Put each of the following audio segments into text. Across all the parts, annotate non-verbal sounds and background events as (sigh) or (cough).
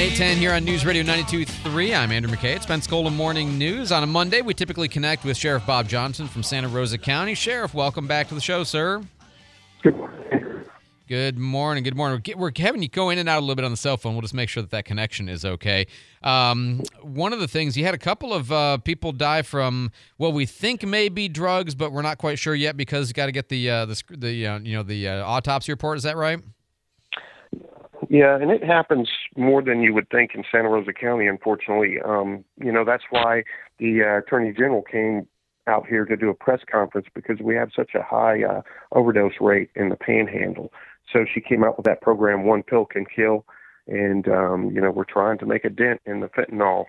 810 here on News Radio 92.3. I'm Andrew McKay. It's Pensacola Morning News. On a Monday, we typically connect with Sheriff Bob Johnson from Santa Rosa County. Sheriff, welcome back to the show, sir. Good morning. Good morning. Good morning. We're, having you go in and out a little bit on the cell phone. We'll just make sure that that connection is okay. Um, one of the things you had a couple of uh, people die from what we think may be drugs, but we're not quite sure yet because you got to get the uh, the the uh, you know the uh, autopsy report. Is that right? Yeah, and it happens more than you would think in Santa Rosa County, unfortunately. Um, you know, that's why the uh, Attorney General came out here to do a press conference because we have such a high uh, overdose rate in the panhandle. So she came out with that program, One Pill Can Kill. And, um, you know, we're trying to make a dent in the fentanyl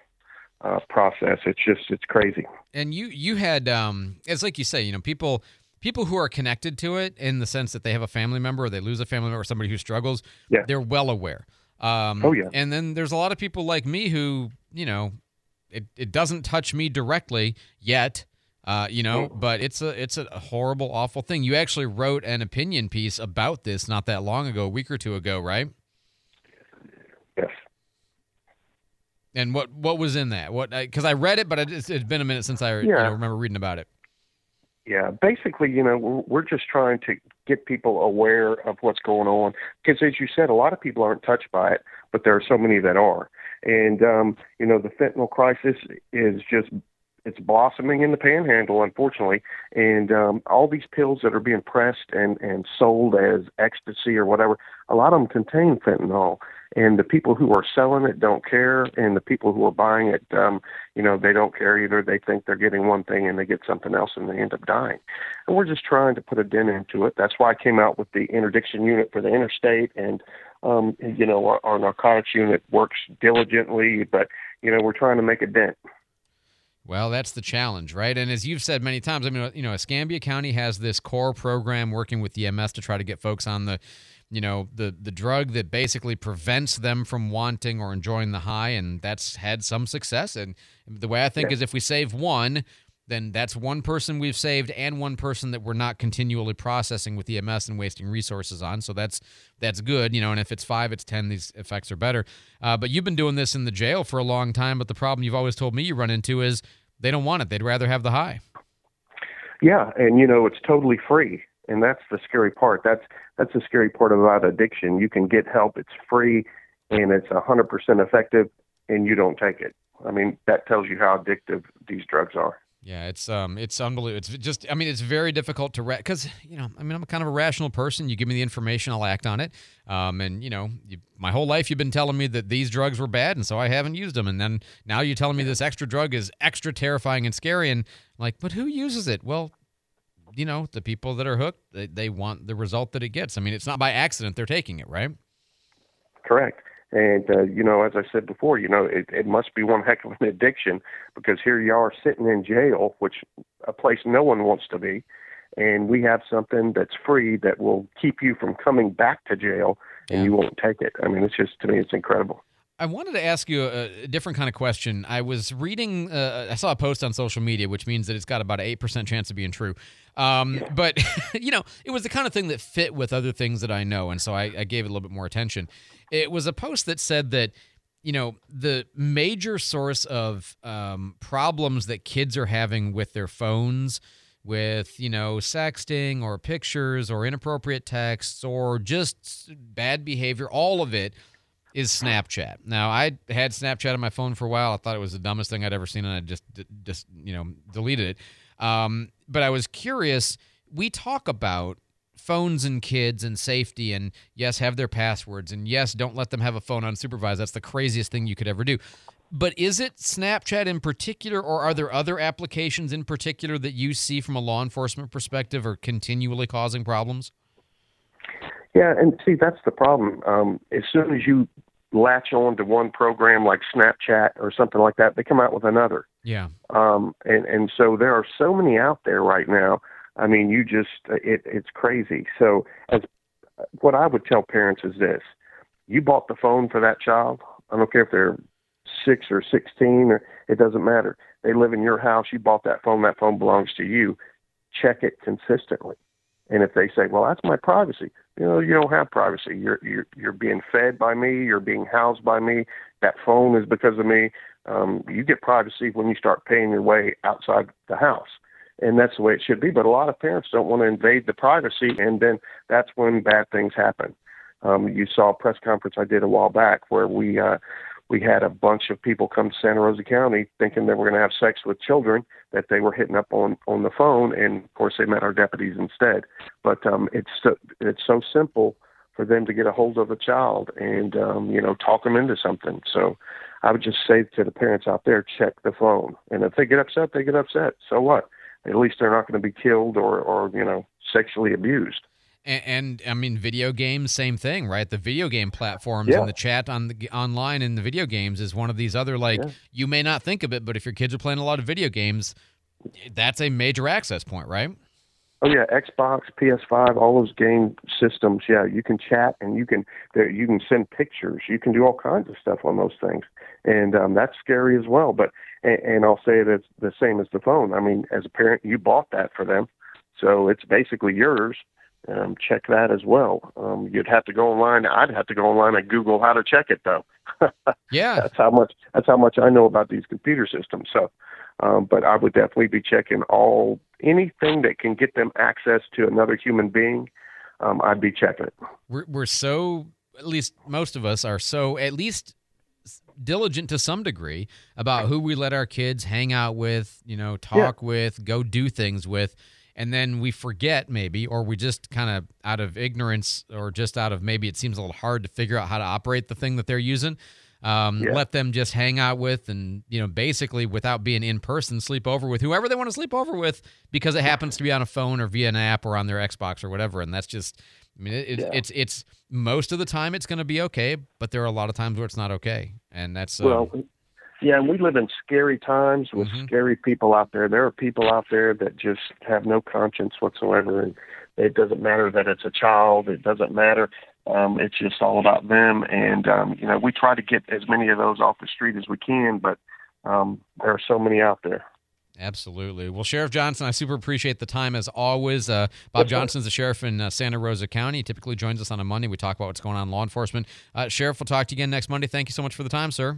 uh, process. It's just, it's crazy. and you you had um it's like you say you know people people who are connected to it in the sense that they have a family member or they lose a family member or somebody who struggles Yeah. they're well aware um Oh, yeah. and then there's a lot of people like me who you know it, it doesn't touch me directly yet uh, you know, Oh. but it's a it's a horrible, awful thing. You actually wrote an opinion piece about this not that long ago, a week or two ago, right? Yes. And what what was in that? What because I read it, but it, it's, it's been a minute since I Yeah. know, remember reading about it. Yeah, basically, you know, we're, just trying to get people aware of what's going on because, as you said, a lot of people aren't touched by it, but there are so many that are. And um, you know, the fentanyl crisis is just it's blossoming in the panhandle, unfortunately. And um, all these pills that are being pressed and and sold as ecstasy or whatever, a lot of them contain fentanyl. And the people who are selling it don't care, and the people who are buying it, um, you know, they don't care either. They think they're getting one thing and they get something else, and they end up dying. And we're just trying to put a dent into it. That's why I came out with the interdiction unit for the interstate, and um, you know, our, our narcotics unit works diligently, but you know, we're trying to make a dent. Well, that's the challenge, right? And as you've said many times, I mean, you know, Escambia County has this core program working with the MS to try to get folks on the, you know, the the drug that basically prevents them from wanting or enjoying the high, and that's had some success. And the way I think Yeah. is, if we save one, then that's one person we've saved and one person that we're not continually processing with EMS and wasting resources on. So that's that's good, you know. And if it's five, it's ten. These effects are better. Uh, but you've been doing this in the jail for a long time. But the problem you've always told me you run into is they don't want it. They'd rather have the high. Yeah, and you know, it's totally free, and that's the scary part. That's that's the scary part about addiction. You can get help. It's free, and it's a hundred percent effective, and you don't take it. I mean, that tells you how addictive these drugs are. Yeah, it's um, it's unbelievable. It's just, I mean, it's very difficult to because you know, I mean, I'm kind of a rational person. You give me the information, I'll act on it. Um, and you know, you, my whole life you've been telling me that these drugs were bad, and so I haven't used them. And then now you're telling me this extra drug is extra terrifying and scary. And I'm like, but who uses it? Well, you know, the people that are hooked, they, they want the result that it gets. I mean, it's not by accident they're taking it, right? Correct. And uh, you know, as I said before, you know, it, it must be one (laughs) heck of an addiction because here you are sitting in jail, which a place no one wants to be, and we have something that's free that will keep you from coming back to jail, and Yeah. you won't take it. I mean, it's just to me, it's incredible. I wanted to ask you a, a different kind of question. I was reading, uh, I saw a post on social media, which means that it's got about an 8% chance of being true. Um, But, (laughs) you know, it was the kind of thing that fit with other things that I know. And so I, I gave it a little bit more attention. It was a post that said that, you know, the major source of um, problems that kids are having with their phones, with, you know, sexting or pictures or inappropriate texts or just bad behavior, all of it is Snapchat. Now, I had Snapchat on my phone for a while. I thought it was the dumbest thing I'd ever seen, and I just just you know deleted it. Um, but I was curious. We talk about phones and kids and safety, and yes, have their passwords, and yes, don't let them have a phone unsupervised. That's the craziest thing you could ever do. But is it Snapchat in particular, or are there other applications in particular that you see from a law enforcement perspective are continually causing problems? Yeah, and see that's the problem. Um, as soon as you latch on to one program like Snapchat or something like that, they come out with another. Yeah. Um, and and so there are so many out there right now. I mean, you just it it's crazy. So as what I would tell parents is this: you bought the phone for that child. I don't care if they're six or sixteen, or it doesn't matter. They live in your house. You bought that phone. That phone belongs to you. Check it consistently. And if they say, "Well, that's my privacy," you know, you don't have privacy. You're you're you're being fed by me. You're being housed by me. That phone is because of me. Um, you get privacy when you start paying your way outside the house, and that's the way it should be. But a lot of parents don't want to invade the privacy, and then that's when bad things happen. Um, you saw a press conference I did a while back where we uh, we had a bunch of people come to Santa Rosa County thinking they were going to have sex with children that they were hitting up on on the phone, and of course they met our deputies instead. But um, it's so, it's so simple for them to get a hold of a child and um, you know talk them into something. So I would just say to the parents out there, check the phone, and if they get upset, they get upset. So what? At least they're not going to be killed or or you know sexually abused. And, and, I mean, video games, same thing, right? The video game platforms Yeah. and the chat on the online in the video games is one of these other like Yeah. you may not think of it, but if your kids are playing a lot of video games, that's a major access point, right? Oh yeah, Xbox, PS5, all those game systems. Yeah, you can chat and you can you can send pictures. You can do all kinds of stuff on those things, and um, that's scary as well. But and, and I'll say that it's the same as the phone. I mean, as a parent, you bought that for them, so it's basically yours. Um, check that as well. Um, you'd have to go online. I'd have to go online and Google how to check it though. (laughs) Yeah. that's how much that's how much I know about these computer systems. So, um, but I would definitely be checking all anything that can get them access to another human being. Um, I'd be checking it. we're we're so at least most of us are so at least diligent to some degree about who we let our kids hang out with, you know, talk with, go do things with, and then we forget maybe or we just kind of out of ignorance or just out of maybe it seems a little hard to figure out how to operate the thing that they're using. Um, Yeah. let them just hang out with and you know basically without being in person sleep over with whoever they want to sleep over with because it happens to be on a phone or via an app or on their Xbox or whatever and that's just I mean, it, Yeah. it's it's most of the time it's going to be okay, but there are a lot of times where it's not okay, and that's uh, Well, yeah, and we live in scary times with Mhm. scary people out there. There are people out there that just have no conscience whatsoever, and it doesn't matter that it's a child. It doesn't matter. Um, it's just all about them, and um, you know we try to get as many of those off the street as we can, but um, there are so many out there. absolutely. Well, Sheriff Johnson, I super appreciate the time as always. Uh, Bob. Johnson's the sheriff in uh, Santa Rosa County. He typically joins us on a Monday. We talk about what's going on in law enforcement. Uh, sheriff, we'll talk to you again next Monday. Thank you so much for the time, sir.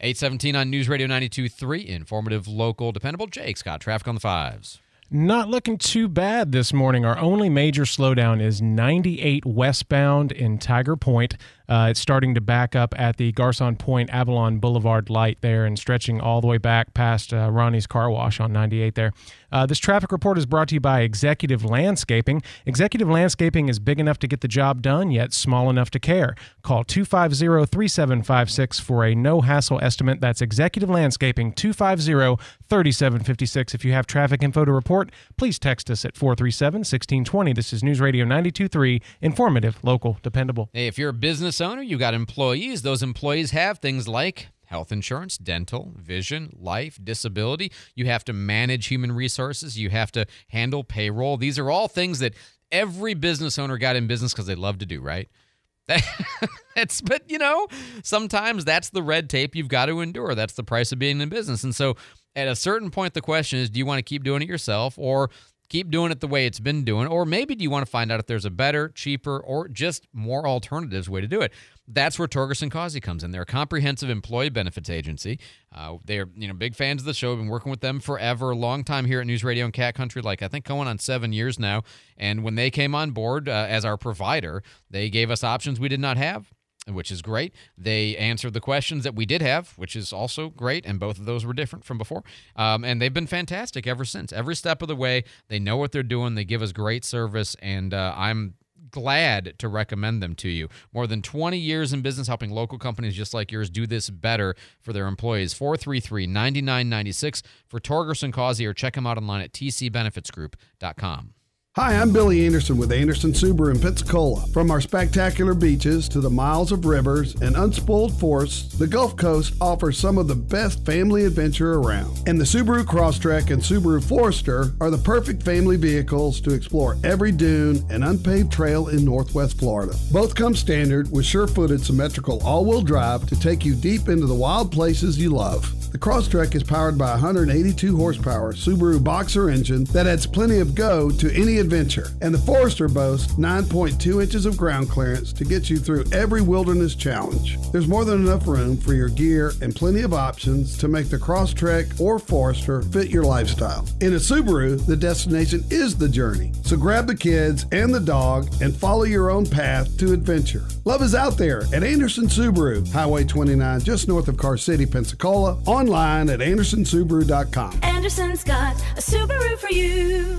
817 on News Radio 92.3, informative, local, dependable. Jake Scott, traffic on the fives. Not looking too bad this morning. Our only major slowdown is 98 westbound in Tiger Point. Uh, it's starting to back up at the Garcon Point Avalon Boulevard light there and stretching all the way back past uh, Ronnie's Car Wash on 98 there. Uh, this traffic report is brought to you by Executive Landscaping. Executive Landscaping is big enough to get the job done, yet small enough to care. Call 250 3756 for a no hassle estimate. That's Executive Landscaping 250 3756. If you have traffic info to report, please text us at 437 1620. This is News Radio 923, informative, local, dependable. Hey, if you're a business owner, you got employees. Those employees have things like health insurance, dental, vision, life, disability. You have to manage human resources. You have to handle payroll. These are all things that every business owner got in business because they love to do, right? (laughs) That's but you know, sometimes that's the red tape you've got to endure. That's the price of being in business. And so at a certain point the question is do you want to keep doing it yourself or keep doing it the way it's been doing or maybe do you want to find out if there's a better, cheaper or just more alternatives way to do it? That's where Torgerson Causey comes in. They're a comprehensive employee benefits agency. Uh, they're you know big fans of the show. Been working with them forever, long time here at News Radio and Cat Country, like I think going on seven years now. And when they came on board uh, as our provider, they gave us options we did not have which is great. They answered the questions that we did have, which is also great, and both of those were different from before. Um, and they've been fantastic ever since. Every step of the way, they know what they're doing. They give us great service, and uh, I'm glad to recommend them to you. More than 20 years in business helping local companies just like yours do this better for their employees. 433 9996 for Torgerson Causey, or check them out online at tcbenefitsgroup.com. Hi, I'm Billy Anderson with Anderson Subaru in Pensacola. From our spectacular beaches to the miles of rivers and unspoiled forests, the Gulf Coast offers some of the best family adventure around. And the Subaru Crosstrek and Subaru Forester are the perfect family vehicles to explore every dune and unpaved trail in Northwest Florida. Both come standard with sure-footed symmetrical all-wheel drive to take you deep into the wild places you love. The Crosstrek is powered by a 182 horsepower Subaru Boxer engine that adds plenty of go to any adventure. And the Forester boasts 9.2 inches of ground clearance to get you through every wilderness challenge. There's more than enough room for your gear and plenty of options to make the Crosstrek or Forester fit your lifestyle. In a Subaru, the destination is the journey. So grab the kids and the dog and follow your own path to adventure. Love is out there at Anderson Subaru, Highway 29, just north of Car City, Pensacola. Online at andersonsubaru.com. Anderson's got a Subaru for you.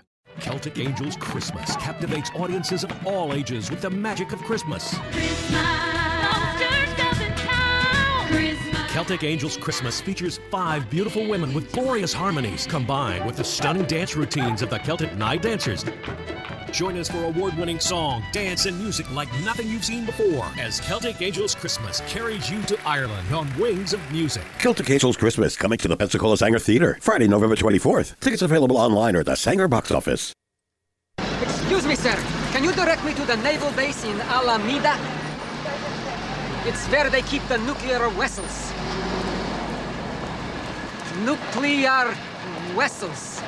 Celtic Angels Christmas captivates audiences of all ages with the magic of Christmas. Celtic Angels Christmas features five beautiful women with glorious harmonies combined with the stunning dance routines of the Celtic Night Dancers. Join us for award winning song, dance, and music like nothing you've seen before as Celtic Angels Christmas carries you to Ireland on wings of music. Celtic Angels Christmas coming to the Pensacola Saenger Theater Friday, November 24th. Tickets available online or at the Saenger box office. Excuse me, sir. Can you direct me to the naval base in Alameda? It's where they keep the nuclear vessels. Nuclear vessels.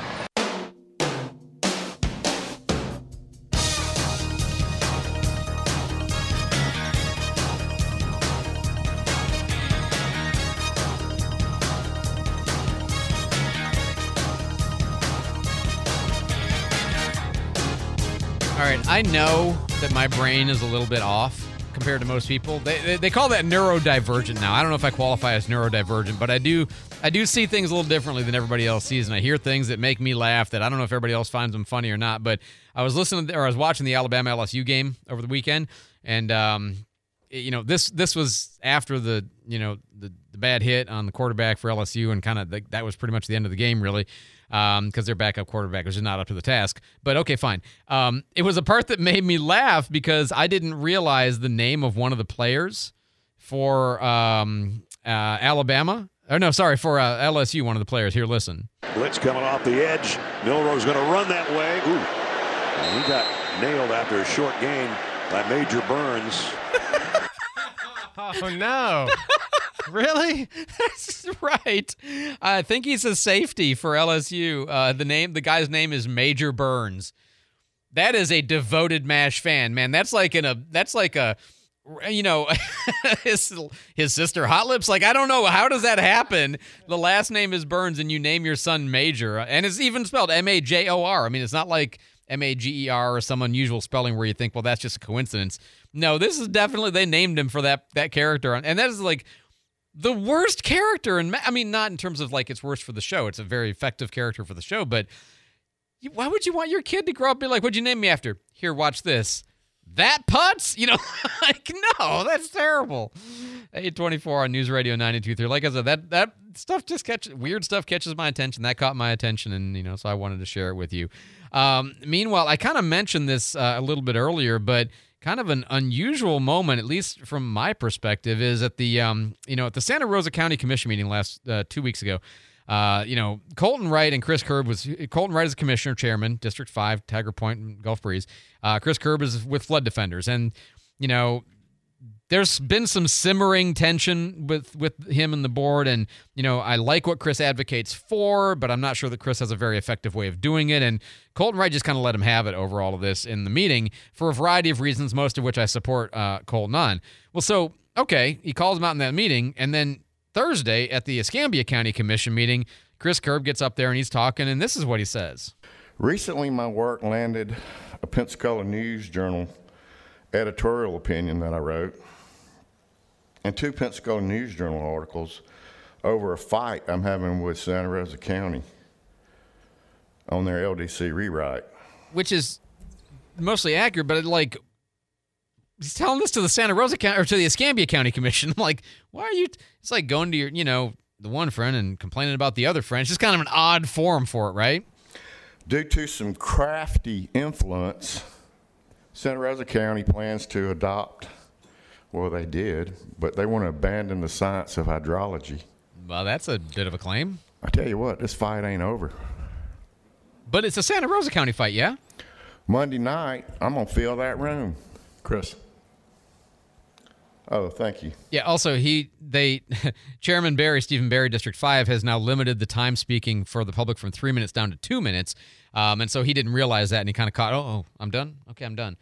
All right, I know that my brain is a little bit off compared to most people. They, they, they call that neurodivergent now. I don't know if I qualify as neurodivergent, but I do I do see things a little differently than everybody else sees, and I hear things that make me laugh that I don't know if everybody else finds them funny or not. But I was listening or I was watching the Alabama LSU game over the weekend, and um, it- you know this this was after the you know the, the bad hit on the quarterback for LSU, and kind of that was pretty much the end of the game, really because their backup quarterback was just not up to the task. But okay, fine. Um, it was a part that (laughs) made me laugh because I didn't realize the name of one of the players for um, uh, Alabama. Oh no, sorry, for uh, LSU, one of the players. Here, listen. Blitz coming off the edge. Milroe's going to run that way. Ooh. And he got nailed after a short gain by Major Burns. (laughs) Oh no! (laughs) really? That's right. I think he's a safety for LSU. Uh, the name, the guy's name is Major Burns. That is a devoted Mash fan, man. That's like in a. That's like a. You know, (laughs) his his sister Hot Lips. Like I don't know how does that happen. The last name is Burns, and you name your son Major, and it's even spelled M A J O R. I mean, it's not like M A G E R or some unusual spelling where you think, well, that's just a coincidence. No, this is definitely they named him for that that character, and that is like the worst character and I mean not in terms of like it's worse for the show. It's a very effective character for the show, but you, why would you want your kid to grow up and be like, "What'd you name me after?" Here, watch this. That putz, you know, (laughs) like no, that's terrible. Eight twenty four on News Radio ninety two three. Like I said, that that stuff just catches weird stuff catches my attention. That caught my attention, and you know, so I wanted to share it with you. Um, meanwhile, I kind of mentioned this uh, a little bit earlier, but kind of an unusual moment, at least from my perspective, is at the um, you know at the Santa Rosa County Commission meeting last uh, two weeks ago. Uh, you know, Colten Wright and Chris Curb was Colten Wright is commissioner, chairman, District Five, Tiger Point, and Gulf Breeze. Uh, Chris Curb is with Flood Defenders, and you know, there's been some simmering tension with with him and the board. And you know i like what chris advocates for but i'm not sure that chris has a very effective way of doing it. And colten wright just kind of let him have it over all of this in the meeting for a variety of reasons most of which i support uh, colten on. Well so okay he calls him out in that meeting. And then thursday at the escambia county commission meeting chris curb gets up there and he's talking and this is what he says. Recently, my work landed a Pensacola News Journal editorial opinion that I wrote and two Pensacola News Journal articles over a fight I'm having with Santa Rosa County on their LDC rewrite. which is mostly accurate, but like he's telling this to the Santa Rosa County or to the Escambia County Commission. I'm (laughs) like, why are you? It's like going to your, you know, the one friend and complaining about the other friend. It's just kind of an odd forum for it, right? Due to some crafty influence, Santa Rosa County plans to adopt, well, they did, but they want to abandon the science of hydrology. Well, that's a bit of a claim. I tell you what, this fight ain't over. But it's a Santa Rosa County fight, yeah. Monday night, I'm going to fill that room. Chris. Oh, thank you. Yeah. Also, he they (laughs) Chairman Barry Steven Barry District Five has now limited the time speaking for the public from three minutes down to two minutes, um, and so he didn't realize that, and he kind of caught. Oh, oh, I'm done. Okay, I'm done.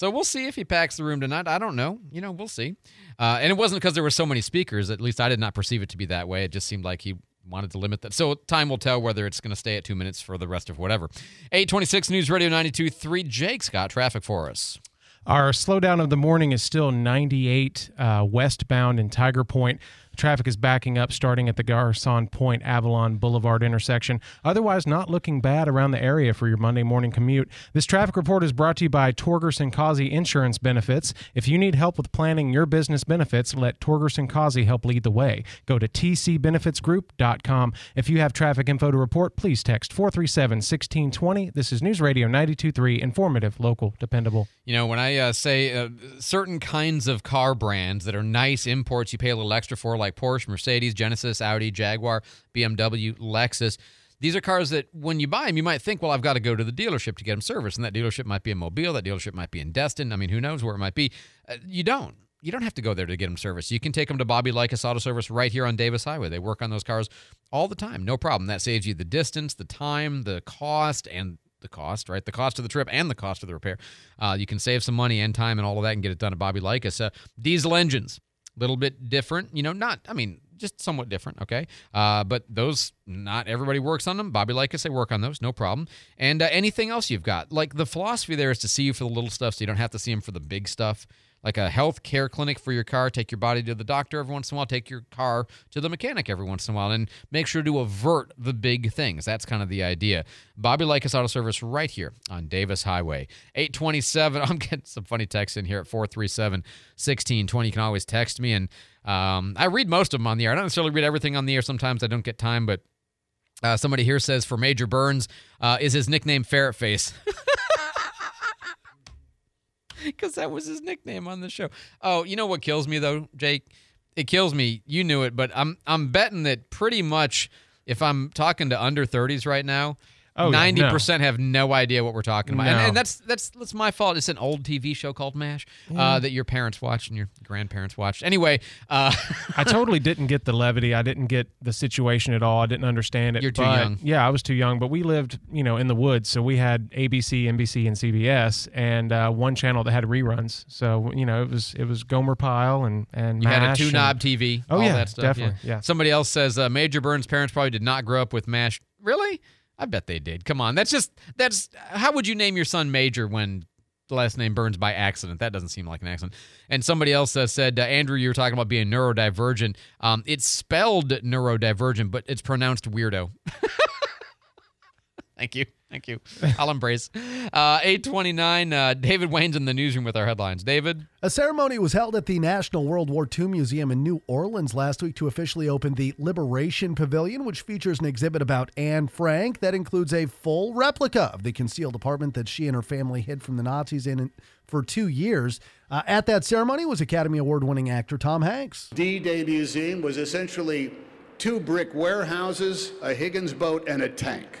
So we'll see if he packs the room tonight. I don't know. You know, we'll see. Uh, and it wasn't because there were so many speakers. At least I did not perceive it to be that way. It just seemed like he wanted to limit that. So time will tell whether it's going to stay at two minutes for the rest of whatever. 826 News Radio 92.3. Jake's got traffic for us. Our slowdown of the morning is still 98 uh, westbound in Tiger Point. Traffic is backing up starting at the Garcon Point Avalon Boulevard intersection. Otherwise, not looking bad around the area for your Monday morning commute. This traffic report is brought to you by Torgerson Causey Insurance Benefits. If you need help with planning your business benefits, let Torgerson Causey help lead the way. Go to tcbenefitsgroup.com. If you have traffic info to report, please text 437 1620. This is News Radio 923, informative, local, dependable. You know, when I uh, say uh, certain kinds of car brands that are nice imports, you pay a little extra for, like Porsche, Mercedes, Genesis, Audi, Jaguar, BMW, Lexus. These are cars that when you buy them, you might think, well, I've got to go to the dealership to get them serviced. And that dealership might be in Mobile, that dealership might be in Destin. I mean, who knows where it might be. Uh, you don't. You don't have to go there to get them serviced. You can take them to Bobby Likas Auto Service right here on Davis Highway. They work on those cars all the time, no problem. That saves you the distance, the time, the cost, and the cost, right? The cost of the trip and the cost of the repair. Uh, you can save some money and time and all of that and get it done at Bobby Likas. Uh, diesel engines, little bit different, you know, not, I mean, just somewhat different, okay? Uh, but those, not everybody works on them. Bobby like Likas, they work on those, no problem. And uh, anything else you've got. Like the philosophy there is to see you for the little stuff so you don't have to see them for the big stuff like a health care clinic for your car. Take your body to the doctor every once in a while. Take your car to the mechanic every once in a while, and make sure to avert the big things. That's kind of the idea. Bobby Likas Auto Service right here on Davis Highway. 827. (laughs) I'm getting some funny texts in here at 437 1620. You can always text me, and um, I read most of them on the air. I don't necessarily read everything on the air. Sometimes I don't get time, but uh, somebody here says for Major Burns, uh, is his nickname Ferret Face? (laughs) (laughs) because that was his nickname on the show. Oh, you know what kills me though, Jake? It kills me. You knew it, but I'm I'm betting that pretty much if I'm talking to under 30s right now, Oh, yeah, ninety no. percent have no idea what we're talking about, and, No. and that's that's that's my fault. It's an old TV show called Mash Yeah. uh, that your parents watched and your grandparents watched. Anyway, uh, (laughs) I totally didn't get the levity. I didn't get the situation at all. I didn't understand it. You're too but- young. Yeah, I was too young. But we lived, you know, in the woods, so we had ABC, NBC, and CBS, and uh, one channel that had reruns. So you know, it was it was Gomer Pyle and and You had a two knob TV. Oh all yeah, that stuff. definitely. Yeah. Yeah. Somebody else says uh, Major Burns' parents probably did not grow up with Mash. Really? I bet they did. Come on, that's just that's how would you name your son Major when the last name Burns by accident? That doesn't seem like an accident. And somebody else uh, said, uh, Andrew, you were talking about being neurodivergent. Um, it's spelled neurodivergent, but it's pronounced weirdo. (laughs) Thank you. Thank you. (laughs) I'll embrace. Uh, 829, uh, David Wayne's in the newsroom with our headlines. David? A ceremony was held at the National World War II Museum in New Orleans last week to officially open the Liberation Pavilion, which features an exhibit about Anne Frank that includes a full replica of the concealed apartment that she and her family hid from the Nazis in for two years. Uh, at that ceremony was Academy Award winning actor Tom Hanks. D Day Museum was essentially two brick warehouses, a Higgins boat, and a tank.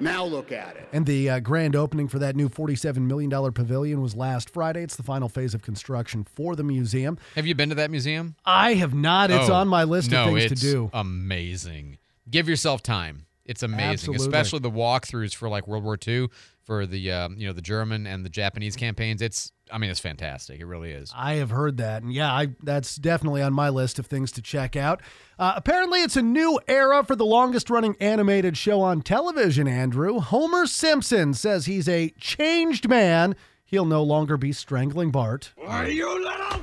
Now look at it. And the uh, grand opening for that new $47 million pavilion was last Friday. It's the final phase of construction for the museum. Have you been to that museum? I have not. It's Oh, on my list no, of things to do. Amazing. Give yourself time. It's amazing, Absolutely. especially the walkthroughs for like World War II, for the um, you know the German and the Japanese campaigns. It's I mean it's fantastic. It really is. I have heard that, and yeah, I, that's definitely on my list of things to check out. Uh, apparently, it's a new era for the longest-running animated show on television. Andrew Homer Simpson says he's a changed man. He'll no longer be strangling Bart. Are you little?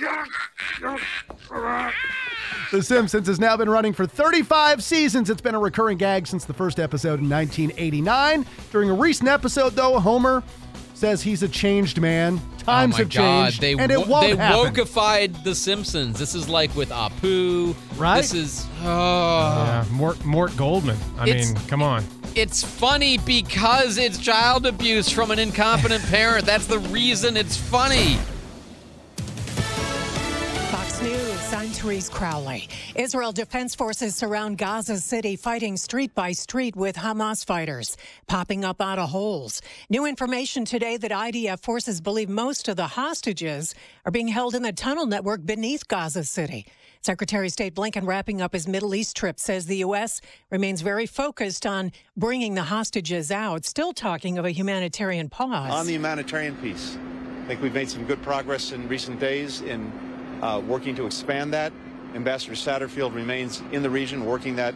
(laughs) The Simpsons has now been running for 35 seasons. It's been a recurring gag since the first episode in 1989. During a recent episode, though, Homer says he's a changed man. Times oh my have God, changed, they and it wo- won't they happen. wokeified The Simpsons. This is like with Apu. Right? This is oh. Yeah, Mort, Mort Goldman. I It's- mean, come on. It's funny because it's child abuse from an incompetent parent. That's the reason it's funny. I'm Therese Crowley. Israel Defense Forces surround Gaza City, fighting street by street with Hamas fighters, popping up out of holes. New information today that IDF forces believe most of the hostages are being held in the tunnel network beneath Gaza City. Secretary of State Blinken, wrapping up his Middle East trip, says the U.S. remains very focused on bringing the hostages out, still talking of a humanitarian pause. On the humanitarian piece, I think we've made some good progress in recent days in uh, working to expand that. Ambassador Satterfield remains in the region working that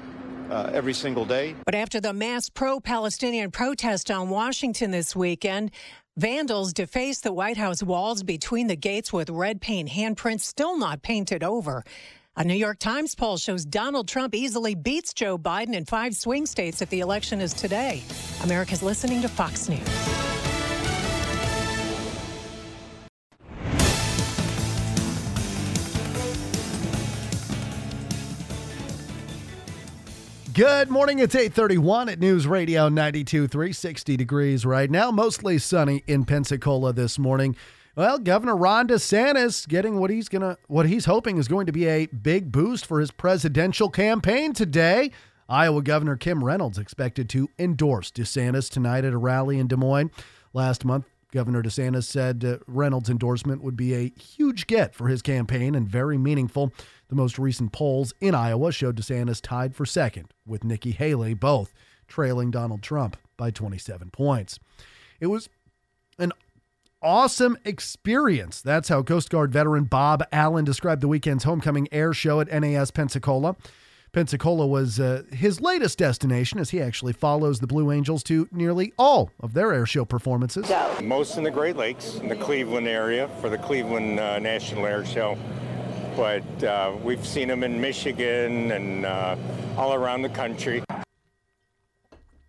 uh, every single day. But after the mass pro Palestinian protest on Washington this weekend, vandals defaced the White House walls between the gates with red paint handprints still not painted over. A New York Times poll shows Donald Trump easily beats Joe Biden in five swing states if the election is today. America's listening to Fox News. Good morning. It's 831 at News Radio 92 360 degrees right now. Mostly sunny in Pensacola this morning. Well, Governor Ron DeSantis getting what he's gonna what he's hoping is going to be a big boost for his presidential campaign today. Iowa Governor Kim Reynolds expected to endorse DeSantis tonight at a rally in Des Moines. Last month, Governor DeSantis said uh, Reynolds' endorsement would be a huge get for his campaign and very meaningful. The most recent polls in Iowa showed DeSantis tied for second with Nikki Haley, both trailing Donald Trump by 27 points. It was an awesome experience. That's how Coast Guard veteran Bob Allen described the weekend's homecoming air show at NAS Pensacola. Pensacola was uh, his latest destination as he actually follows the Blue Angels to nearly all of their air show performances. Most in the Great Lakes, in the Cleveland area for the Cleveland uh, National Air Show. But uh, we've seen them in Michigan and uh, all around the country.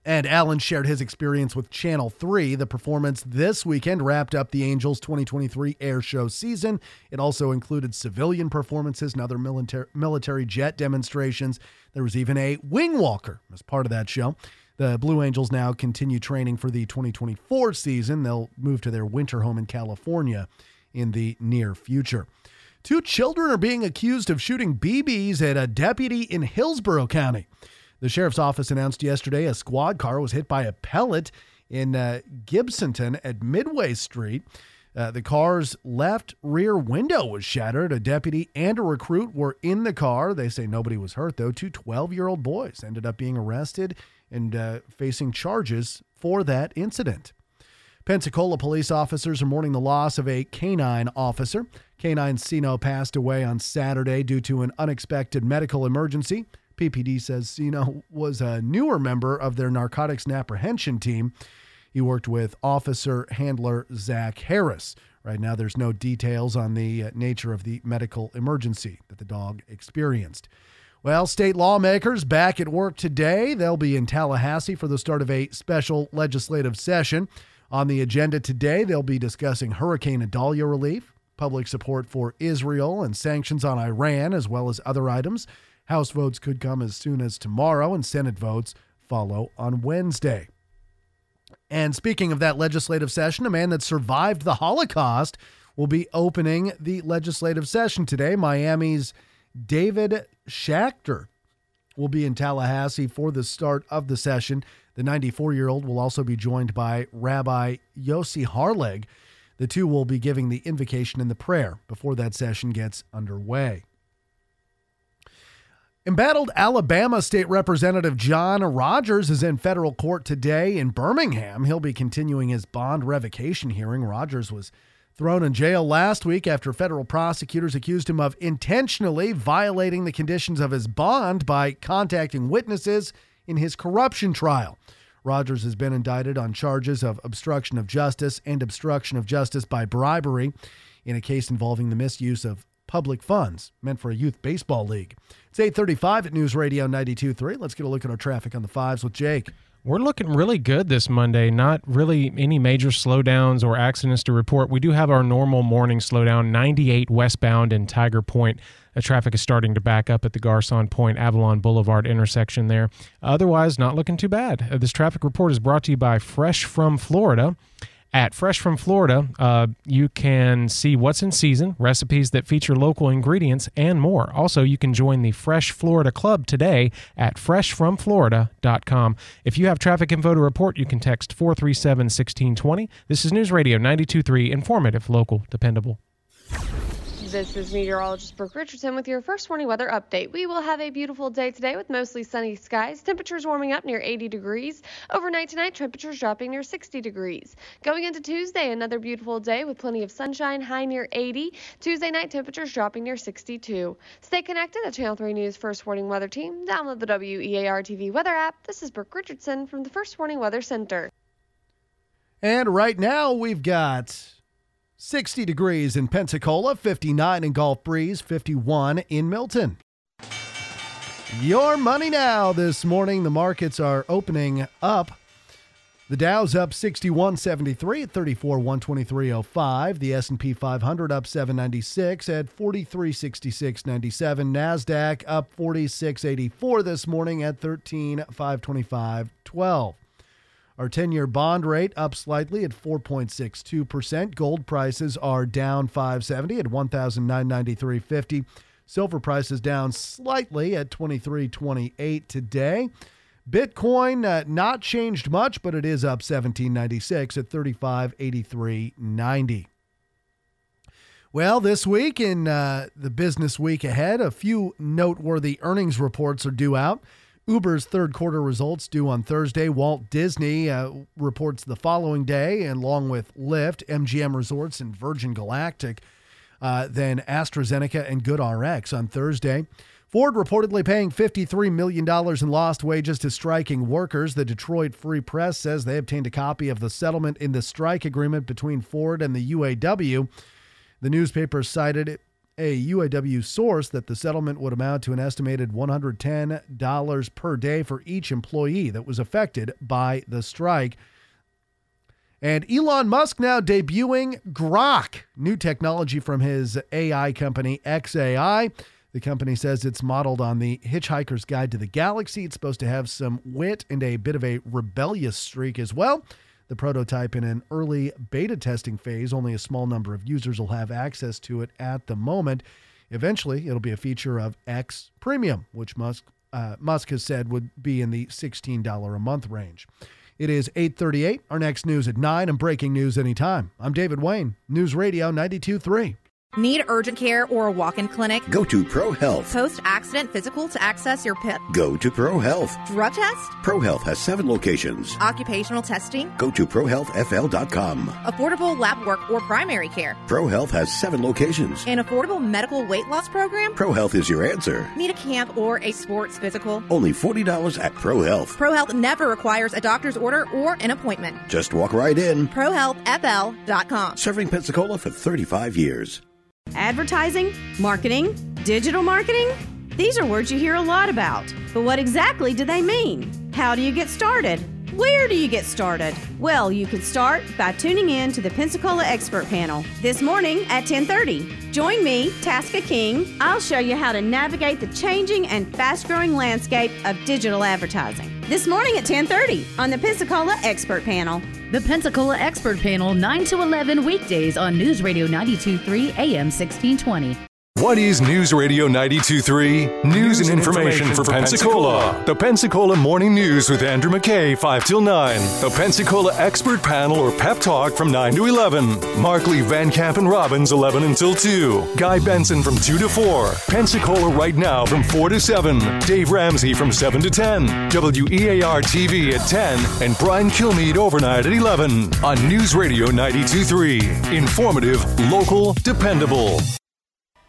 And Allen shared his experience with Channel 3. The performance this weekend wrapped up the Angels 2023 air show season. It also included civilian performances and other military, military jet demonstrations. There was even a wing walker as part of that show. The Blue Angels now continue training for the 2024 season. They'll move to their winter home in California in the near future. Two children are being accused of shooting BBs at a deputy in Hillsborough County. The sheriff's office announced yesterday a squad car was hit by a pellet in uh, Gibsonton at Midway Street. Uh, the car's left rear window was shattered. A deputy and a recruit were in the car. They say nobody was hurt, though. Two 12 year old boys ended up being arrested and uh, facing charges for that incident. Pensacola police officers are mourning the loss of a canine officer. Canine Sino passed away on Saturday due to an unexpected medical emergency. PPD says Sino was a newer member of their narcotics and apprehension team. He worked with officer handler Zach Harris. Right now, there's no details on the uh, nature of the medical emergency that the dog experienced. Well, state lawmakers back at work today. They'll be in Tallahassee for the start of a special legislative session. On the agenda today, they'll be discussing Hurricane Idalia relief, public support for Israel, and sanctions on Iran, as well as other items. House votes could come as soon as tomorrow, and Senate votes follow on Wednesday. And speaking of that legislative session, a man that survived the Holocaust will be opening the legislative session today. Miami's David Schaecter will be in Tallahassee for the start of the session. The 94 year old will also be joined by Rabbi Yossi Harleg. The two will be giving the invocation and the prayer before that session gets underway. Embattled Alabama State Representative John Rogers is in federal court today in Birmingham. He'll be continuing his bond revocation hearing. Rogers was thrown in jail last week after federal prosecutors accused him of intentionally violating the conditions of his bond by contacting witnesses in his corruption trial. Rogers has been indicted on charges of obstruction of justice and obstruction of justice by bribery in a case involving the misuse of public funds meant for a youth baseball league. It's 835 at News Radio 92.3. Let's get a look at our traffic on the fives with Jake. We're looking really good this Monday. Not really any major slowdowns or accidents to report. We do have our normal morning slowdown, 98 westbound in Tiger Point. The traffic is starting to back up at the Garcon Point Avalon Boulevard intersection there. Otherwise, not looking too bad. Uh, this traffic report is brought to you by Fresh from Florida. At Fresh from Florida, uh, you can see what's in season, recipes that feature local ingredients, and more. Also, you can join the Fresh Florida Club today at freshfromflorida.com. If you have traffic info to report, you can text 437 1620. This is News Radio 923, informative, local, dependable. This is meteorologist Brooke Richardson with your first warning weather update. We will have a beautiful day today with mostly sunny skies. Temperatures warming up near 80 degrees. Overnight tonight, temperatures dropping near 60 degrees. Going into Tuesday, another beautiful day with plenty of sunshine, high near 80. Tuesday night, temperatures dropping near 62. Stay connected at Channel 3 News First Warning Weather Team. Download the WEAR TV weather app. This is Brooke Richardson from the First Warning Weather Center. And right now we've got 60 degrees in Pensacola, 59 in Gulf Breeze, 51 in Milton. Your money now this morning. The markets are opening up. The Dow's up 61.73 at 34 123.05. The S&P 500 up 796 at 4366.97. Nasdaq up 46.84 this morning at 13 525.12. Our 10 year bond rate up slightly at 4.62%. Gold prices are down 570 at 1,993.50. Silver prices down slightly at 23.28 today. Bitcoin uh, not changed much, but it is up 1796 at 3583.90. Well, this week in uh, the business week ahead, a few noteworthy earnings reports are due out. Uber's third quarter results due on Thursday. Walt Disney uh, reports the following day, and along with Lyft, MGM Resorts, and Virgin Galactic. Uh, then AstraZeneca and GoodRx on Thursday. Ford reportedly paying $53 million in lost wages to striking workers. The Detroit Free Press says they obtained a copy of the settlement in the strike agreement between Ford and the UAW. The newspaper cited a UAW source that the settlement would amount to an estimated $110 per day for each employee that was affected by the strike. And Elon Musk now debuting Grok, new technology from his AI company XAI. The company says it's modeled on the Hitchhiker's Guide to the Galaxy. It's supposed to have some wit and a bit of a rebellious streak as well. The prototype in an early beta testing phase. Only a small number of users will have access to it at the moment. Eventually, it'll be a feature of X Premium, which Musk uh, Musk has said would be in the $16 a month range. It is 8:38. Our next news at 9 and breaking news anytime. I'm David Wayne, News Radio 923. Need urgent care or a walk in clinic? Go to Pro Health. Post accident physical to access your PIP? Go to Pro Health. Drug test? Pro Health has seven locations. Occupational testing? Go to ProHealthFL.com. Affordable lab work or primary care? Pro Health has seven locations. An affordable medical weight loss program? Pro Health is your answer. Need a camp or a sports physical? Only $40 at Pro Health. Pro Health never requires a doctor's order or an appointment. Just walk right in. ProHealthFL.com. Serving Pensacola for 35 years. Advertising, marketing, digital marketing? These are words you hear a lot about. But what exactly do they mean? How do you get started? Where do you get started? Well, you can start by tuning in to the Pensacola Expert Panel this morning at 10:30. Join me, Tasca King. I'll show you how to navigate the changing and fast-growing landscape of digital advertising. This morning at 10:30 on the Pensacola Expert Panel. The Pensacola Expert Panel, 9 to 11 weekdays on News Radio 923 AM 1620. What is News Radio 92.3? News, and information, for Pensacola. The Pensacola Morning News with Andrew McKay, 5 till 9. The Pensacola Expert Panel or Pep Talk from 9 to 11. Markley, Van Camp, and Robbins, 11 until 2. Guy Benson from 2 to 4. Pensacola right now from 4 to 7. Dave Ramsey from 7 to 10. WEAR TV at 10. And Brian Kilmeade overnight at 11. On News Radio 92.3. Informative, local, dependable.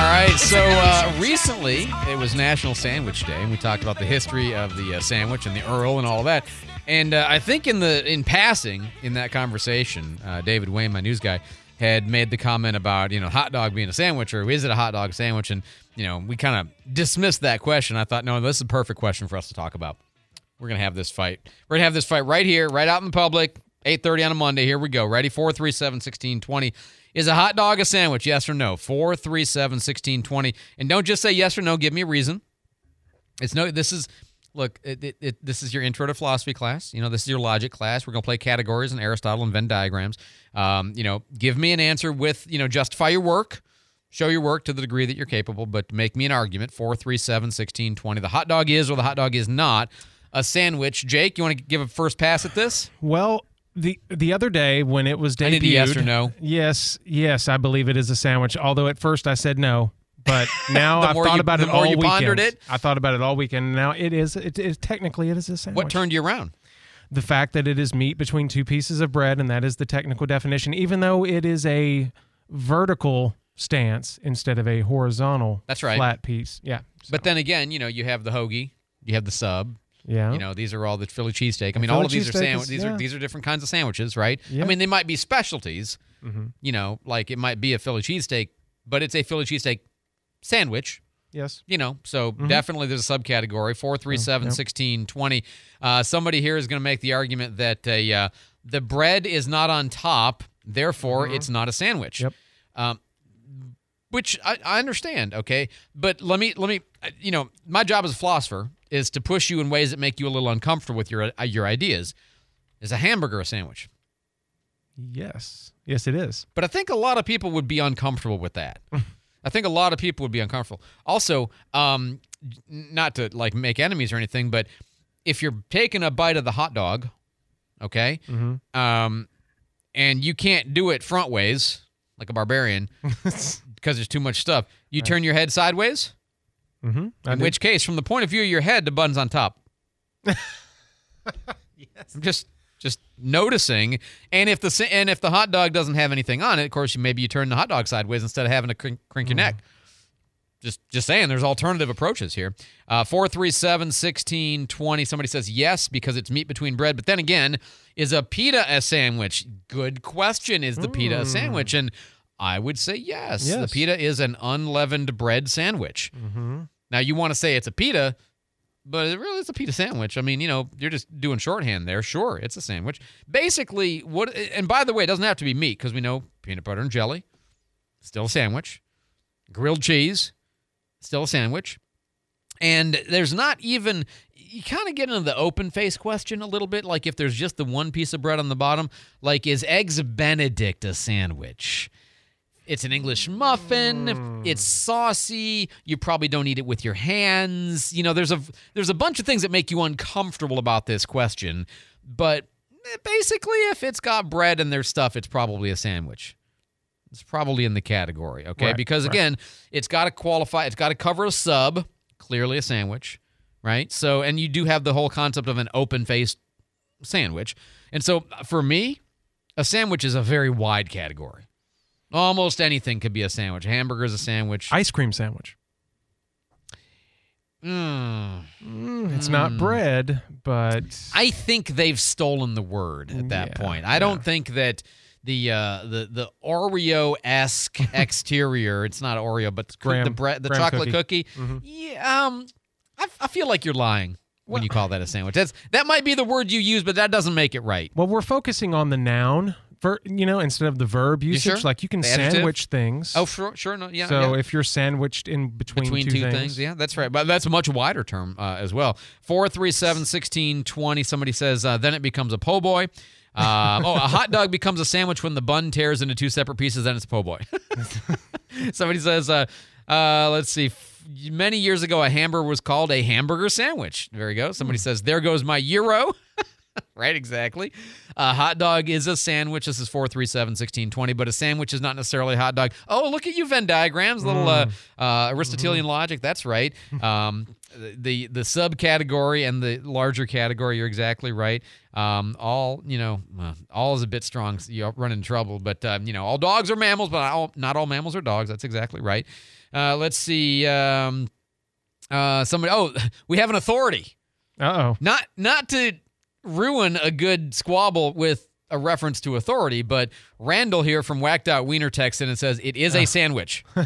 All right, so uh, recently it was National Sandwich Day, and we talked about the history of the uh, sandwich and the Earl and all of that. And uh, I think in the in passing in that conversation, uh, David Wayne, my news guy, had made the comment about you know hot dog being a sandwich or is it a hot dog sandwich? And you know we kind of dismissed that question. I thought no, this is a perfect question for us to talk about. We're gonna have this fight. We're gonna have this fight right here, right out in the public. 8:30 on a Monday. Here we go. Ready? 437 1620. Is a hot dog a sandwich? Yes or no? 437 1620. And don't just say yes or no. Give me a reason. It's no, this is, look, it, it, it, this is your intro to philosophy class. You know, this is your logic class. We're going to play categories and Aristotle and Venn diagrams. Um, you know, give me an answer with, you know, justify your work. Show your work to the degree that you're capable, but make me an argument. 437 1620. The hot dog is or the hot dog is not a sandwich. Jake, you want to give a first pass at this? Well, the the other day when it was debuted, yes or no. Yes, yes, I believe it is a sandwich. Although at first I said no, but (laughs) now I've thought you- about it all you weekend. pondered it? I thought about it all weekend. Now it is. It is technically it is a sandwich. What turned you around? The fact that it is meat between two pieces of bread, and that is the technical definition. Even though it is a vertical stance instead of a horizontal. That's right. Flat piece. Yeah. But then again, you know, you have the hoagie, you have the sub. Yeah. You know, these are all the Philly cheesesteak. I mean, all of these are sandwiches. These yeah. are these are different kinds of sandwiches, right? Yeah. I mean, they might be specialties. Mhm. You know, like it might be a Philly cheesesteak, but it's a Philly cheesesteak sandwich. Yes. You know, so Mhm. definitely there's a subcategory. Four three seven yep. sixteen twenty. Uh, somebody here is going to make the argument that uh, uh, the bread is not on top, therefore Mhm. it's not a sandwich. Yep. Um, which I, I understand, okay, but let me let me uh, you know my job as a philosopher is to push you in ways that make you a little uncomfortable with your uh, your ideas. Is a hamburger a sandwich? Yes. Yes, it is. But I think a lot of people would be uncomfortable with that. (laughs) I think a lot of people would be uncomfortable. Also, um, not to like make enemies or anything, but if you're taking a bite of the hot dog, okay, Mhm. um, and you can't do it front ways like a barbarian (laughs) because there's too much stuff, you turn your head sideways. Mm-hmm. In which case, from the point of view of your head, the bun's on top. (laughs) yes. I'm just just noticing. And if the and if the hot dog doesn't have anything on it, of course, you maybe you turn the hot dog sideways instead of having to crink, crink your neck. Just just saying, there's alternative approaches here. Uh, 437 1620. Somebody says yes because it's meat between bread. But then again, is a pita a sandwich? Good question. Is the pita a sandwich? And I would say yes. The pita is an unleavened bread sandwich. Mm-hmm. Now you want to say it's a pita, but it really is a pita sandwich. I mean, you know, you're just doing shorthand there. Sure, it's a sandwich. Basically, what and by the way, it doesn't have to be meat because we know peanut butter and jelly, still a sandwich. Grilled cheese, still a sandwich. And there's not even you kind of get into the open face question a little bit, like if there's just the one piece of bread on the bottom, like is eggs Benedict a sandwich? It's an English muffin. It's hmm. saucy. You probably don't eat it with your hands. You know, there's a there's a bunch of things that make you uncomfortable about this question. But basically, if it's got bread and there's stuff, it's probably a sandwich. It's probably in the category, okay? Right, because right. again, it's got to qualify. It's got to cover a sub, clearly a sandwich, right? So, and you do have the whole concept of an open-faced sandwich. And so, for me, a sandwich is a very wide category. Almost anything could be a sandwich. A hamburger is a sandwich. Ice cream sandwich. Mm. It's not bread, but I think they've stolen the word at that Yeah, point. I don't think that the uh, the the Oreo esque (laughs) exterior. It's not Oreo, but the, the bread, the graham chocolate cookie. cookie. Mhm. Yeah, um, I, I feel like you're lying when you call that a sandwich. That's that might be the word you use, but that doesn't make it right. Well, we're focusing on the noun, ver, you know, instead of the verb You usage. sure? Like you can The adjective? sandwich things. Oh, sure, sure, no, yeah. so yeah. if you're sandwiched in between, between two, two, things. Yeah, that's right. But that's a much wider term uh, as well. 437 1620. Somebody says, uh, then it becomes a po' boy. Uh, (laughs) oh, a hot dog becomes a sandwich when the bun tears into two separate pieces, then it's a po' boy. (laughs) Somebody says, uh, uh, let's see. Many years ago, a hamburger was called a hamburger sandwich. There you go. Somebody says, there goes my euro. (laughs) right, exactly. A hot dog is a sandwich. This is 437 1620, but a sandwich is not necessarily a hot dog. Oh, look at you, Venn diagrams, little uh, uh, Aristotelian logic. That's right. Um, the the subcategory and the larger category, you're exactly right. Um, all, you know, uh, all is a bit strong. So you run into trouble, but, um, you know, all dogs are mammals, but not all, not all mammals are dogs. That's exactly right. Uh, let's see. Um, uh, somebody, oh, (laughs) we have an authority. Uh oh. Not not to ruin a good squabble with a reference to authority, but Randall here from Whacked Out Wiener texts in and says it is a sandwich. (laughs)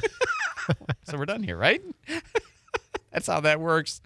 so we're done here, right? (laughs) That's how that works.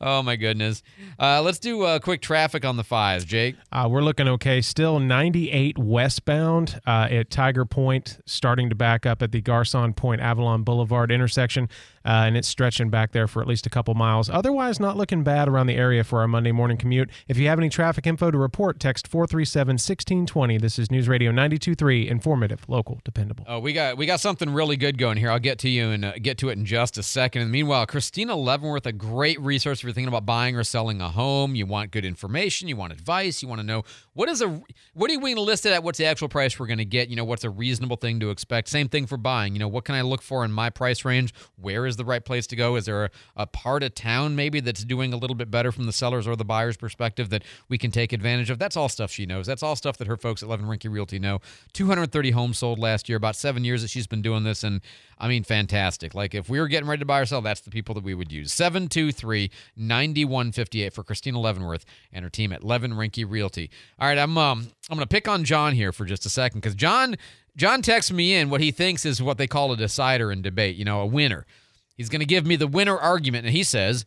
Oh my goodness. Uh, let's do uh, quick traffic on the fives, Jake. Uh, we're looking okay. Still 98 westbound uh, at Tiger Point, starting to back up at the Garcon Point Avalon Boulevard intersection, uh, and it's stretching back there for at least a couple miles. Otherwise, not looking bad around the area for our Monday morning commute. If you have any traffic info to report, text 437 1620. This is News Radio 923, informative, local, dependable. Oh, we got we got something really good going here. I'll get to you and uh, get to it in just a second. And meanwhile, Christina Leavenworth, a great resource if you're thinking about buying or selling a home. You want good information, you want advice, you want to know what is a what are we going to list it at? What's the actual price we're going to get? You know, what's a reasonable thing to expect? Same thing for buying. You know, what can I look for in my price range? Where is the right place to go? Is there a, a part of town maybe that's doing a little bit better from the seller's or the buyer's perspective that we can take advantage of? That's all stuff she knows. That's all stuff that her folks at Levin Rinke Realty know. 230 homes sold last year, about seven years that she's been doing this, and I mean, fantastic. Like if we were getting ready to buy or sell, that's the people that we would use. 723 9158 for Christina Leavenworth and her team at Levin Rinke Realty. All right, I'm um I'm gonna pick on John here for just a second because John John texts me in what he thinks is what they call a decider in debate, you know, a winner. He's gonna give me the winner argument, and he says,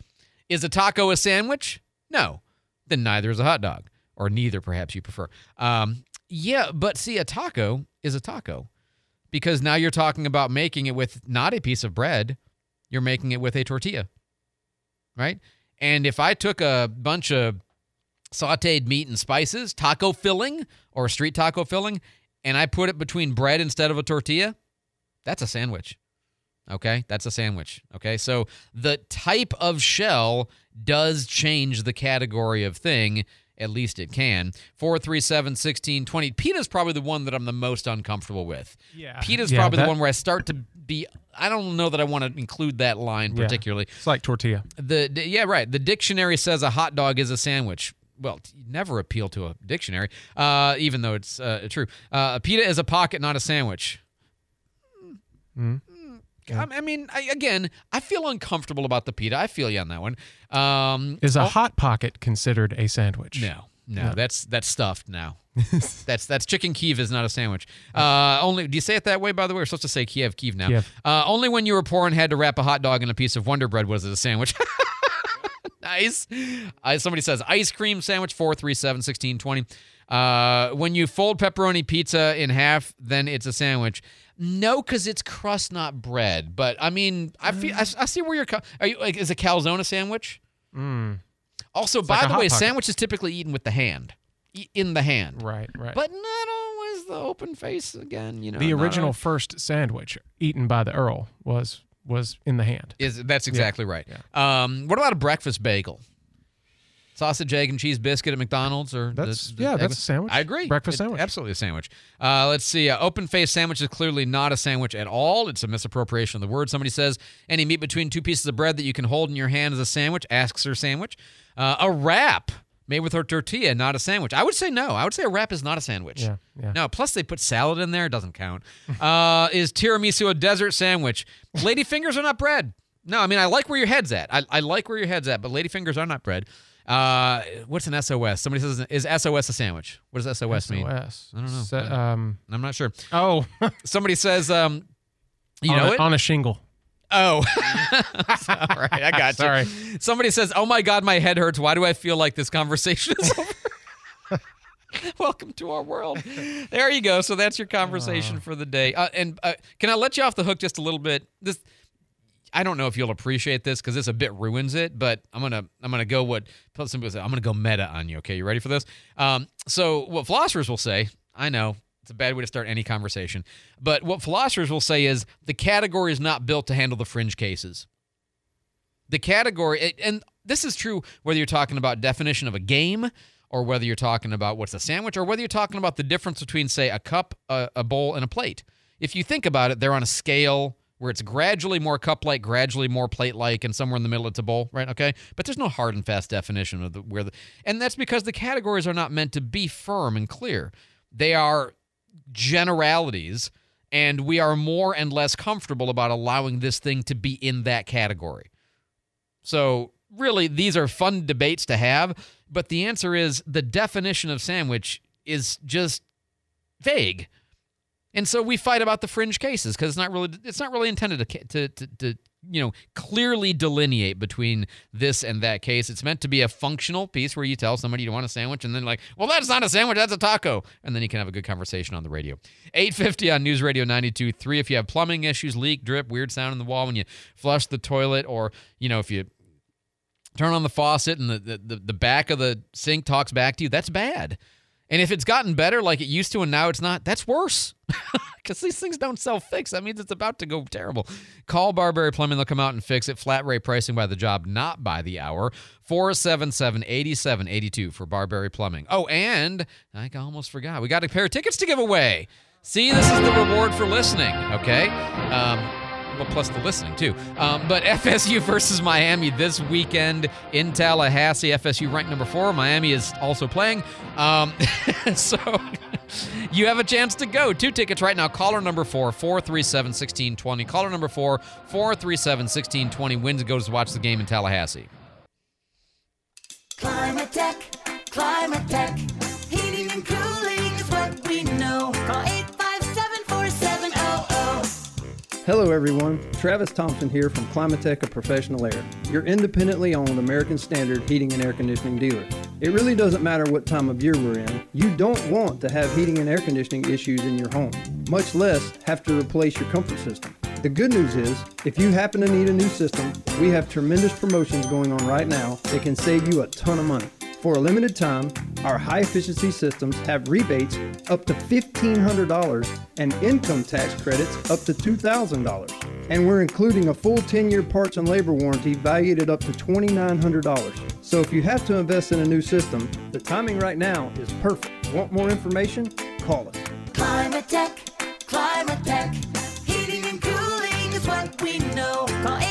Is a taco a sandwich? No. Then neither is a hot dog. Or neither, perhaps you prefer. Um, yeah, but see, a taco is a taco because now you're talking about making it with not a piece of bread, you're making it with a tortilla, right? And if I took a bunch of sauteed meat and spices, taco filling or street taco filling, and I put it between bread instead of a tortilla, that's a sandwich. Okay, that's a sandwich. Okay, so the type of shell does change the category of thing. At least it can. 437 1620. Pita's probably the one that I'm the most uncomfortable with. Yeah. Pita's Yeah, probably that- the one where I start to be. I don't know that I want to include that line Yeah. particularly. It's like tortilla. The yeah, right. The dictionary says a hot dog is a sandwich. Well, never appeal to a dictionary, uh, even though it's uh, true. Uh, a pita is a pocket, not a sandwich. Mm. I I mean, I, again, I feel uncomfortable about the pita. I feel you on that one. Um, Is a oh, hot pocket considered a sandwich? no, no, No. that's that's stuffed now. (laughs) that's that's chicken Kiev is not a sandwich. Uh, only do you say it that way? By the way, we're supposed to say Kiev Kiev now. Kiev. Uh, only when you were poor and had to wrap a hot dog in a piece of Wonder Bread was it a sandwich. (laughs) nice. Uh, somebody says ice cream sandwich four three seven sixteen twenty. Uh, when you fold pepperoni pizza in half, then it's a sandwich. No, because it's crust, not bread. But I mean, I feel I, I see where you're. co- Are you like is a calzone a sandwich? Mm. Also, It's by like the way, Pocket. sandwich is typically eaten with the hand, E- in the hand. Right, right. But not always the open face again. You know, the original al- first sandwich eaten by the Earl was was in the hand. is that's exactly right. Um, what about a breakfast bagel? Sausage, egg, and cheese biscuit at McDonald's, or That's- the yeah, egg- that's a sandwich. I agree. Breakfast It's sandwich. absolutely a sandwich. Uh, let's see. Uh, open face sandwich is clearly not a sandwich at all. It's a misappropriation of the word. Somebody says any meat between two pieces of bread that you can hold in your hand is a sandwich. Asks her sandwich. Uh, a wrap made with her tortilla, not a sandwich. I would say no. I would say a wrap is not a sandwich. Yeah, yeah. No. Plus they put salad in there. It doesn't count. (laughs) uh, is tiramisu a desert sandwich? Lady fingers are not bread. No, I mean I like where your head's at. I, I like where your head's at, but lady fingers are not bread. Uh, what's an SOS? Somebody says, is SOS a sandwich? What does SOS, mean? SOS. I don't know. Se- um, I'm not sure. Oh, (laughs) Somebody says, um, you on know a, it? on a shingle. Oh, (laughs) all right, I got you. Sorry. Somebody says, "Oh my God, my head hurts. Why do I feel like this conversation is (laughs) over?" Welcome to our world. There you go. So that's your conversation for the day. Uh, and uh, can I let you off the hook just a little bit? This, I don't know if you'll appreciate this because this a bit ruins it. But I'm gonna I'm gonna go what some people say. I'm gonna go meta on you. Okay, you ready for this? Um, so what philosophers will say, I know it's a bad way to start any conversation, but what philosophers will say is the category is not built to handle the fringe cases the category and this is true whether you're talking about definition of a game or whether you're talking about what's a sandwich or whether you're talking about the difference between say a cup a, a bowl and a plate if you think about it they're on a scale where it's gradually more cup like gradually more plate like and somewhere in the middle it's a bowl right? Okay? But there's no hard and fast definition of the where the and that's because the categories are not meant to be firm and clear. They are generalities and we are more and less comfortable about allowing this thing to be in that category. So, really, these are fun debates to have, but the answer is the definition of sandwich is just vague. And so we fight about the fringe cases because it's not really it's not really intended to, to to to you know clearly delineate between this and that case. It's meant to be a functional piece where you tell somebody you want a sandwich and then like, well, that's not a sandwich, that's a taco, and then you can have a good conversation on the radio. 850 on News Radio 92.3. If you have plumbing issues, leak, drip, weird sound in the wall when you flush the toilet, or you know if you turn on the faucet and the, the, the, the back of the sink talks back to you, that's bad. And if it's gotten better like it used to and now it's not, that's worse. (laughs) Because these things don't self fix. That means it's about to go terrible. Call Barberry Plumbing. They'll come out and fix it. Flat rate pricing by the job, not by the hour. 477 8782 for Barberry Plumbing. Oh, and I almost forgot. We got a pair of tickets to give away. See, this is the reward for listening, okay? Um, plus the listening too. Um, but (laughs) FSU versus Miami this weekend in Tallahassee. FSU ranked number four. Miami is also playing. Um, (laughs) so (laughs) you have a chance to go. Two tickets right now. Caller number four, 437 1620. Caller number four, 437 1620 wins and goes to watch the game in Tallahassee. Climatech, Climate Tech. Hello, everyone. Travis Thompson here from Climatech of Professional Air, your independently owned American Standard heating and air conditioning dealer. It really doesn't matter what time of year we're in. You don't want to have heating and air conditioning issues in your home, much less have to replace your comfort system. The good news is, if you happen to need a new system, we have tremendous promotions going on right now that can save you a ton of money. For a limited time, our high efficiency systems have rebates up to $1,500 and income tax credits up to $2,000. And we're including a full 10 year parts and labor warranty valued at up to $2,900. So if you have to invest in a new system, the timing right now is perfect. Want more information? Call us. Climatech, Climate Tech. Heating and cooling is what we know. Call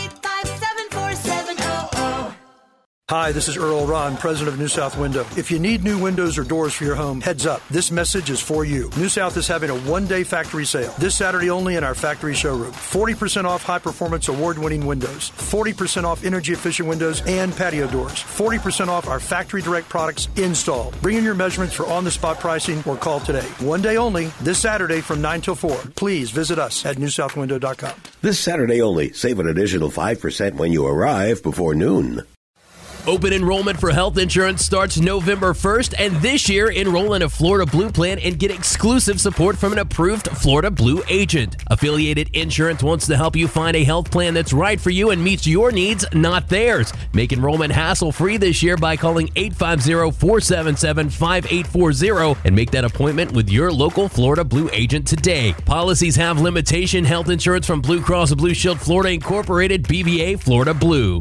Hi, this is Earl Ron, president of New South Window. If you need new windows or doors for your home, heads up. This message is for you. New South is having a one day factory sale this Saturday only in our factory showroom. 40% off high performance award winning windows, 40% off energy efficient windows and patio doors, 40% off our factory direct products installed. Bring in your measurements for on the spot pricing or call today. One day only this Saturday from 9 till 4. Please visit us at newsouthwindow.com. This Saturday only, save an additional 5% when you arrive before noon. Open enrollment for health insurance starts November 1st, and this year, enroll in a Florida Blue plan and get exclusive support from an approved Florida Blue agent. Affiliated Insurance wants to help you find a health plan that's right for you and meets your needs, not theirs. Make enrollment hassle free this year by calling 850 477 5840 and make that appointment with your local Florida Blue agent today. Policies have limitation health insurance from Blue Cross Blue Shield Florida Incorporated, DBA Florida Blue.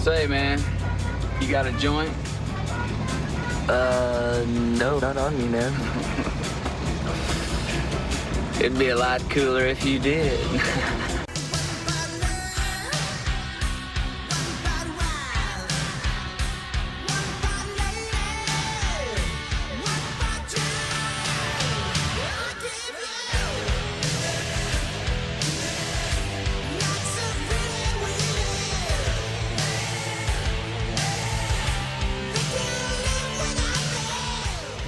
Say, man, you got a joint? Uh, no, not on me, man. (laughs) It'd be a lot cooler if you did. (laughs)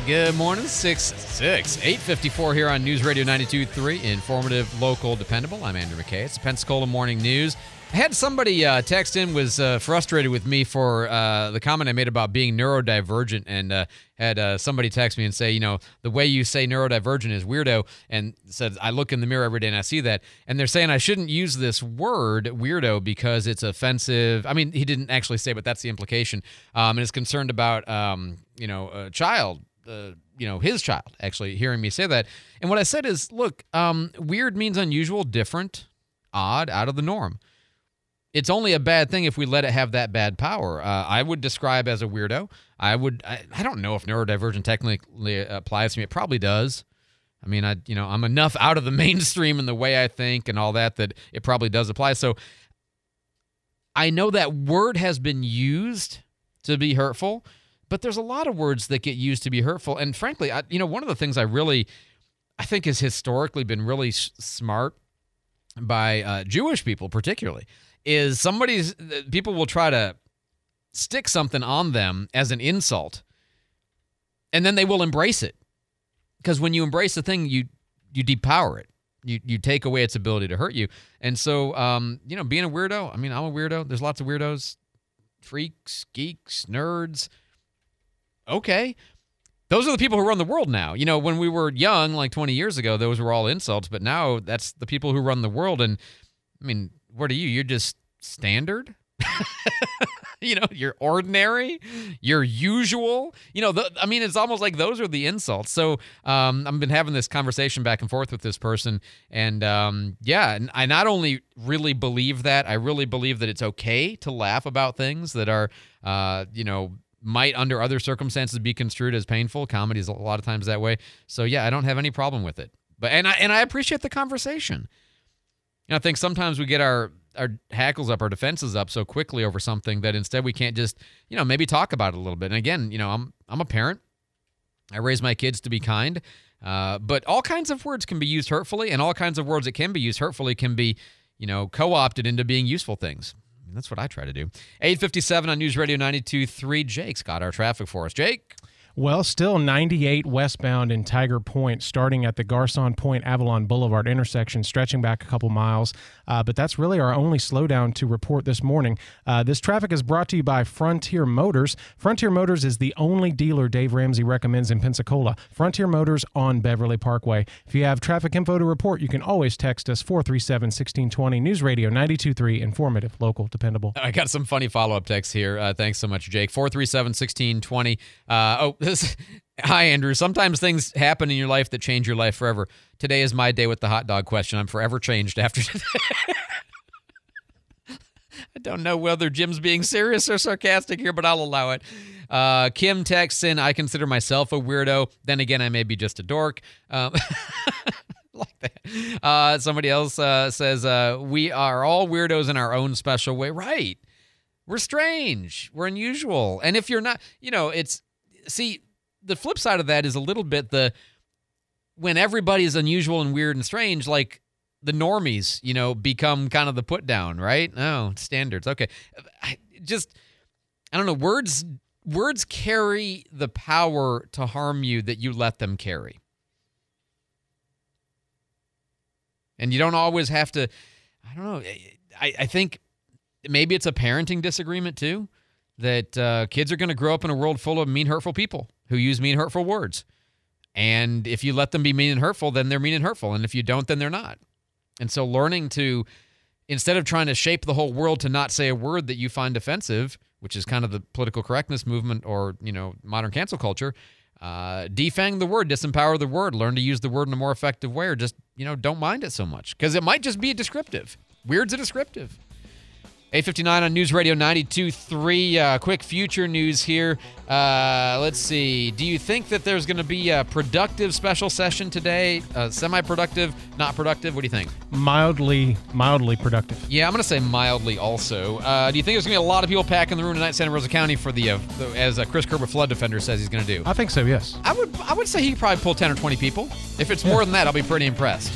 Good morning, 6 6 854 here on News Radio 92.3, informative, local, dependable. I'm Andrew McKay. It's Pensacola Morning News. I had somebody uh, text in was uh, frustrated with me for uh, the comment I made about being neurodivergent, and uh, had uh, somebody text me and say, you know, the way you say neurodivergent is weirdo, and said I look in the mirror every day and I see that, and they're saying I shouldn't use this word weirdo because it's offensive. I mean, he didn't actually say, but that's the implication, um, and is concerned about um, you know a child you know his child actually hearing me say that. And what i said is look um, weird means unusual different odd out of the norm. It's only a bad thing if we let it have that bad power. Uh, i would describe as a weirdo. I would I, I don't know if neurodivergent technically applies to me. It probably does. I mean i you know i'm enough out of the (laughs) mainstream in the way i think and all that that it probably does apply. So i know that word has been used to be hurtful but there's a lot of words that get used to be hurtful. And frankly I, you know one of the things i really i think has historically been really s- smart by uh, jewish people particularly is somebody's people will try to stick something on them as an insult and then they will embrace it. Because when you embrace the thing you you depower it. You you take away its ability to hurt you. And so um you know being a weirdo i mean i'm a weirdo. There's lots of weirdos freaks geeks nerds okay. Those are the people who run the world now. You know, when we were young, like 20 years ago, those were all insults, but now that's the people who run the world. And I mean, what are you? You're just standard? (laughs) you know, you're ordinary, you're usual. You know, the, I mean, it's almost like those are the insults. So um, I've been having this conversation back and forth with this person. And um, yeah, and I not only really believe that, I really believe that it's okay to laugh about things that are, uh, you know, might under other circumstances be construed as painful. Comedy is a lot of times that way. So yeah, I don't have any problem with it. But and I and I appreciate the conversation. And I think sometimes we get our our hackles up, our defenses up so quickly over something that instead we can't just, you know, maybe talk about it a little bit. And again, you know, I'm I'm a parent. I raise my kids to be kind. Uh, but all kinds of words can be used hurtfully, and all kinds of words that can be used hurtfully can be, you know, co-opted into being useful things. That's what I try to do. 857 on News Radio 92.3. Jake's got our traffic for us. Jake? Well, still 98 westbound in Tiger Point, starting at the Garcon Point Avalon Boulevard intersection, stretching back a couple miles. Uh, but that's really our only slowdown to report this morning. Uh, this traffic is brought to you by Frontier Motors. Frontier Motors is the only dealer Dave Ramsey recommends in Pensacola. Frontier Motors on Beverly Parkway. If you have traffic info to report, you can always text us 437 1620. News Radio 923, informative, local, dependable. I got some funny follow up text here. Uh, thanks so much, Jake. 437 1620. Uh, oh, this. (laughs) Hi, Andrew. Sometimes things happen in your life that change your life forever. Today is my day with the hot dog question. I'm forever changed after (laughs) today. I don't know whether Jim's being serious or sarcastic here, but I'll allow it. Uh, Kim texts in, I consider myself a weirdo. Then again, I may be just a dork. Um, (laughs) like that. Uh, somebody else uh, says, uh, We are all weirdos in our own special way. Right. We're strange. We're unusual. And if you're not, you know, it's, see, the flip side of that is a little bit the, when everybody is unusual and weird and strange, like the normies, you know, become kind of the put down, right? Oh, standards. Okay. I just, I don't know. Words, words carry the power to harm you that you let them carry. And you don't always have to, I don't know. I, I think maybe it's a parenting disagreement too that uh, kids are going to grow up in a world full of mean, hurtful people who use mean, hurtful words. And if you let them be mean and hurtful, then they're mean and hurtful. And if you don't, then they're not. And so learning to, instead of trying to shape the whole world to not say a word that you find offensive, which is kind of the political correctness movement or, you know, modern cancel culture, uh, defang the word, disempower the word, learn to use the word in a more effective way, or just, you know, don't mind it so much because it might just be a descriptive. Weird's a descriptive. 859 on News Radio 92.3. Uh, quick future news here. Uh, let's see. Do you think that there's going to be a productive special session today? Uh, semi-productive, not productive? What do you think? Mildly, mildly productive. Yeah, I'm going to say mildly also. Uh, do you think there's going to be a lot of people packing the room tonight in Santa Rosa County for the, uh, the as uh, Chris Kerber Flood Defender says he's going to do? I think so, yes. I would I would say he could probably pull 10 or 20 people. If it's more than that, I'll be pretty impressed.